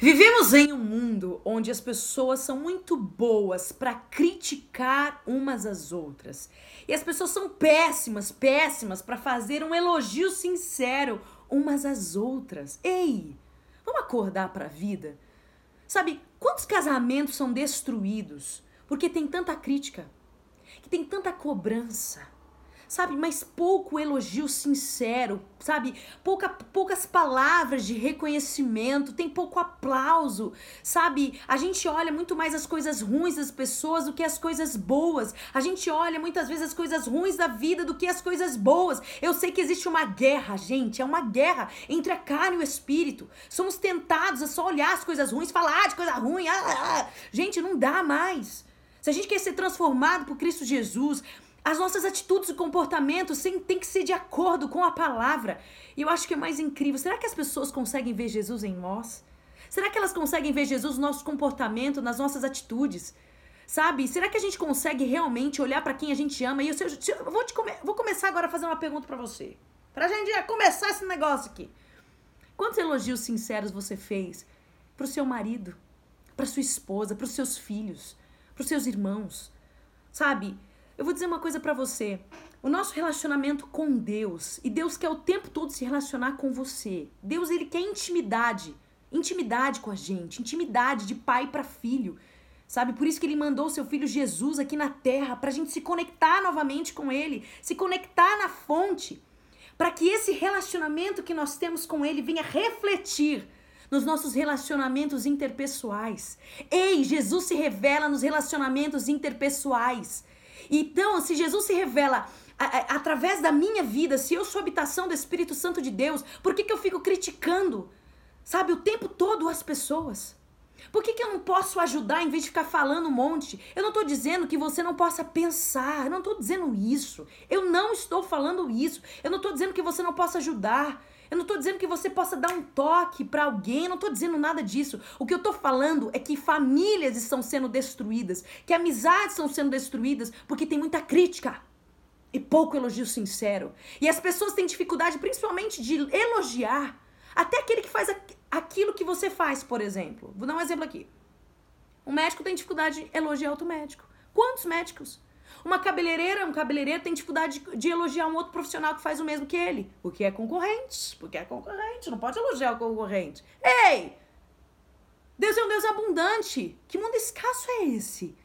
Vivemos em um mundo onde as pessoas são muito boas para criticar umas às outras. E as pessoas são péssimas, péssimas para fazer um elogio sincero umas às outras. Ei, vamos acordar para a vida? Sabe, quantos casamentos são destruídos porque tem tanta crítica, que tem tanta cobrança? Sabe? Mas pouco elogio sincero, sabe? Pouca, poucas palavras de reconhecimento, tem pouco aplauso, sabe? A gente olha muito mais as coisas ruins das pessoas do que as coisas boas. A gente olha muitas vezes as coisas ruins da vida do que as coisas boas. Eu sei que existe uma guerra, gente, é uma guerra entre a carne e o espírito. Somos tentados a só olhar as coisas ruins, falar de coisa ruim. Ah, ah, ah. Gente, não dá mais. Se a gente quer ser transformado por Cristo Jesus, as nossas atitudes e comportamentos têm que ser de acordo com a palavra. E eu acho que é mais incrível. Será que as pessoas conseguem ver Jesus em nós? Será que elas conseguem ver Jesus no nosso comportamento, nas nossas atitudes? Sabe? Será que a gente consegue realmente olhar para quem a gente ama? E eu, eu, eu vou, te come, vou começar agora a fazer uma pergunta para você. Pra gente começar esse negócio aqui. Quantos elogios sinceros você fez pro seu marido, pra sua esposa, pros seus filhos, pros seus irmãos? Sabe? Eu vou dizer uma coisa para você. O nosso relacionamento com Deus, e Deus quer o tempo todo se relacionar com você. Deus ele quer intimidade, intimidade com a gente, intimidade de pai para filho. Sabe? Por isso que ele mandou o seu filho Jesus aqui na terra para a gente se conectar novamente com ele, se conectar na fonte, para que esse relacionamento que nós temos com ele venha refletir nos nossos relacionamentos interpessoais. Ei, Jesus se revela nos relacionamentos interpessoais. Então, se Jesus se revela através da minha vida, se eu sou habitação do Espírito Santo de Deus, por que, que eu fico criticando, sabe, o tempo todo as pessoas? Por que, que eu não posso ajudar em vez de ficar falando um monte? Eu não estou dizendo que você não possa pensar, eu não estou dizendo isso. Eu não estou falando isso. Eu não estou dizendo que você não possa ajudar. Eu não estou dizendo que você possa dar um toque para alguém, não estou dizendo nada disso. O que eu estou falando é que famílias estão sendo destruídas, que amizades estão sendo destruídas porque tem muita crítica e pouco elogio sincero. E as pessoas têm dificuldade, principalmente, de elogiar até aquele que faz aquilo que você faz, por exemplo. Vou dar um exemplo aqui. Um médico tem dificuldade de elogiar outro médico. Quantos médicos? Uma cabeleireira, um cabeleireiro tem dificuldade de, de, elogiar um outro profissional que faz o mesmo que ele. Porque é concorrente. Porque é concorrente. Não pode elogiar o concorrente. Ei! Deus é um Deus abundante. Que mundo escasso é esse?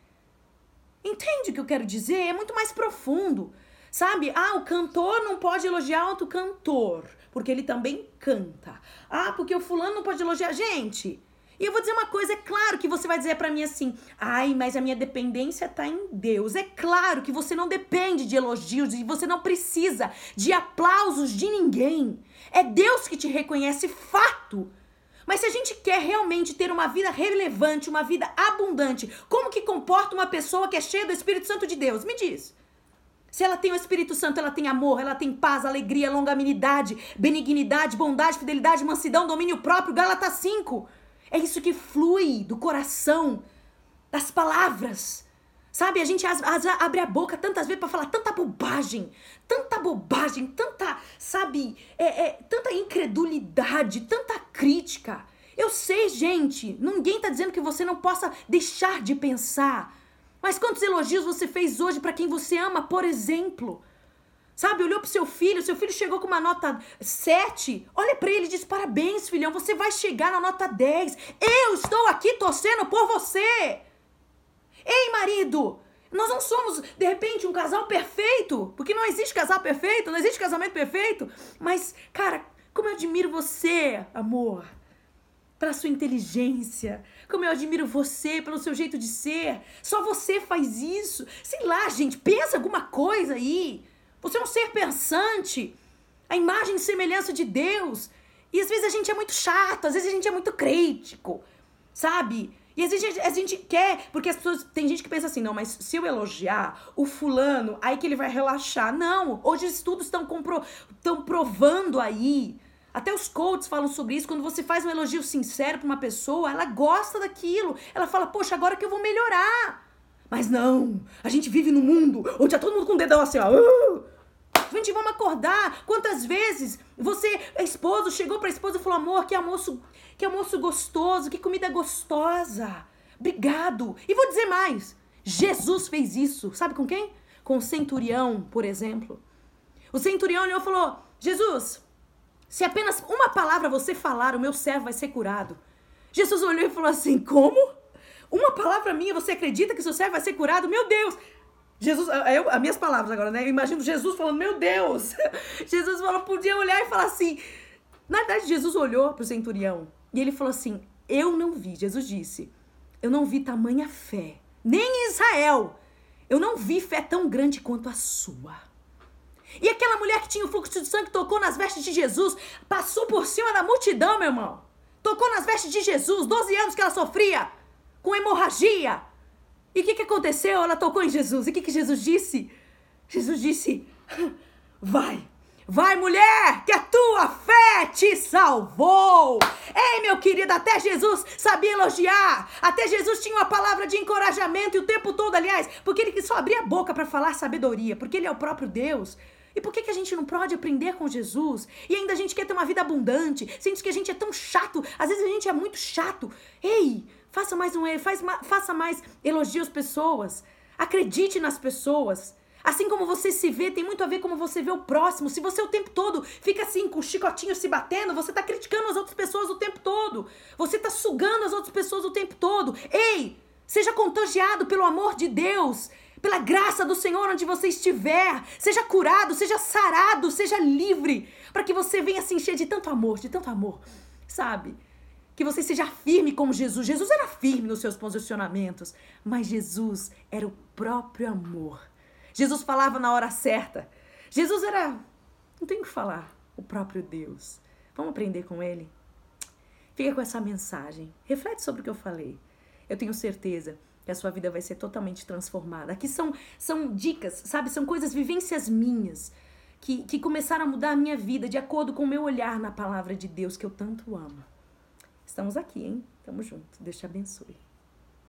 Entende o que eu quero dizer? É muito mais profundo. Sabe? Ah, o cantor não pode elogiar outro cantor. Porque ele também canta. Ah, porque o fulano não pode elogiar. Gente, e eu vou dizer uma coisa, é claro que você vai dizer para mim assim: "Ai, mas a minha dependência tá em Deus". É claro que você não depende de elogios e você não precisa de aplausos de ninguém. É Deus que te reconhece fato. Mas se a gente quer realmente ter uma vida relevante, uma vida abundante, como que comporta uma pessoa que é cheia do Espírito Santo de Deus? Me diz. Se ela tem o Espírito Santo, ela tem amor, ela tem paz, alegria, longanimidade, benignidade, bondade, fidelidade, mansidão, domínio próprio, Gálatas 5. É isso que flui do coração, das palavras. Sabe, a gente as, as, abre a boca tantas vezes para falar tanta bobagem, tanta bobagem, tanta, sabe, é, é, tanta incredulidade, tanta crítica. Eu sei, gente, ninguém tá dizendo que você não possa deixar de pensar. Mas quantos elogios você fez hoje para quem você ama, por exemplo? Sabe, olhou pro seu filho, seu filho chegou com uma nota 7. Olha para ele e diz: Parabéns, filhão, você vai chegar na nota 10. Eu estou aqui torcendo por você. Ei, marido, nós não somos, de repente, um casal perfeito, porque não existe casal perfeito, não existe casamento perfeito. Mas, cara, como eu admiro você, amor, pela sua inteligência, como eu admiro você pelo seu jeito de ser. Só você faz isso. Sei lá, gente, pensa alguma coisa aí. Você é um ser pensante, a imagem e semelhança de Deus. E às vezes a gente é muito chato, às vezes a gente é muito crítico, sabe? E às vezes a gente quer, porque as pessoas. Tem gente que pensa assim, não, mas se eu elogiar o fulano, aí que ele vai relaxar. Não, hoje os estudos estão compro, provando aí. Até os coaches falam sobre isso. Quando você faz um elogio sincero para uma pessoa, ela gosta daquilo. Ela fala, poxa, agora que eu vou melhorar. Mas não, a gente vive num mundo onde tá todo mundo com o dedão assim, ó. Uh! Gente, vamos acordar. Quantas vezes você, esposo, chegou para a esposa e falou: amor, que almoço, que almoço gostoso, que comida gostosa. Obrigado. E vou dizer mais: Jesus fez isso. Sabe com quem? Com o centurião, por exemplo. O centurião olhou e falou: Jesus, se apenas uma palavra você falar, o meu servo vai ser curado. Jesus olhou e falou assim: Como? Uma palavra minha, você acredita que seu servo vai ser curado? Meu Deus! Jesus, eu, as minhas palavras agora, né? Eu imagino Jesus falando: Meu Deus! Jesus falou: podia olhar e falar assim. Na verdade, Jesus olhou para o centurião e ele falou assim: Eu não vi. Jesus disse: Eu não vi tamanha fé, nem em Israel. Eu não vi fé tão grande quanto a sua. E aquela mulher que tinha o fluxo de sangue tocou nas vestes de Jesus, passou por cima da multidão, meu irmão. Tocou nas vestes de Jesus, 12 anos que ela sofria com hemorragia. E o que, que aconteceu? Ela tocou em Jesus. E o que, que Jesus disse? Jesus disse: Vai, vai, mulher, que a tua fé te salvou. Ei, meu querido, até Jesus sabia elogiar. Até Jesus tinha uma palavra de encorajamento e o tempo todo, aliás, porque ele só abria a boca para falar sabedoria, porque ele é o próprio Deus. E por que, que a gente não pode aprender com Jesus? E ainda a gente quer ter uma vida abundante, sente que a gente é tão chato, às vezes a gente é muito chato. Ei, faça mais um faz, faça mais elogios pessoas. Acredite nas pessoas. Assim como você se vê, tem muito a ver como você vê o próximo. Se você o tempo todo fica assim, com o chicotinho se batendo, você tá criticando as outras pessoas o tempo todo. Você tá sugando as outras pessoas o tempo todo. Ei, seja contagiado pelo amor de Deus pela graça do Senhor onde você estiver. Seja curado, seja sarado, seja livre, para que você venha se encher de tanto amor, de tanto amor, sabe? Que você seja firme como Jesus. Jesus era firme nos seus posicionamentos, mas Jesus era o próprio amor. Jesus falava na hora certa. Jesus era, não tenho o que falar, o próprio Deus. Vamos aprender com ele? Fica com essa mensagem. Reflete sobre o que eu falei. Eu tenho certeza que a sua vida vai ser totalmente transformada. Aqui são, são dicas, sabe? São coisas, vivências minhas, que, que começaram a mudar a minha vida de acordo com o meu olhar na palavra de Deus, que eu tanto amo. Estamos aqui, hein? Tamo junto. Deus te abençoe.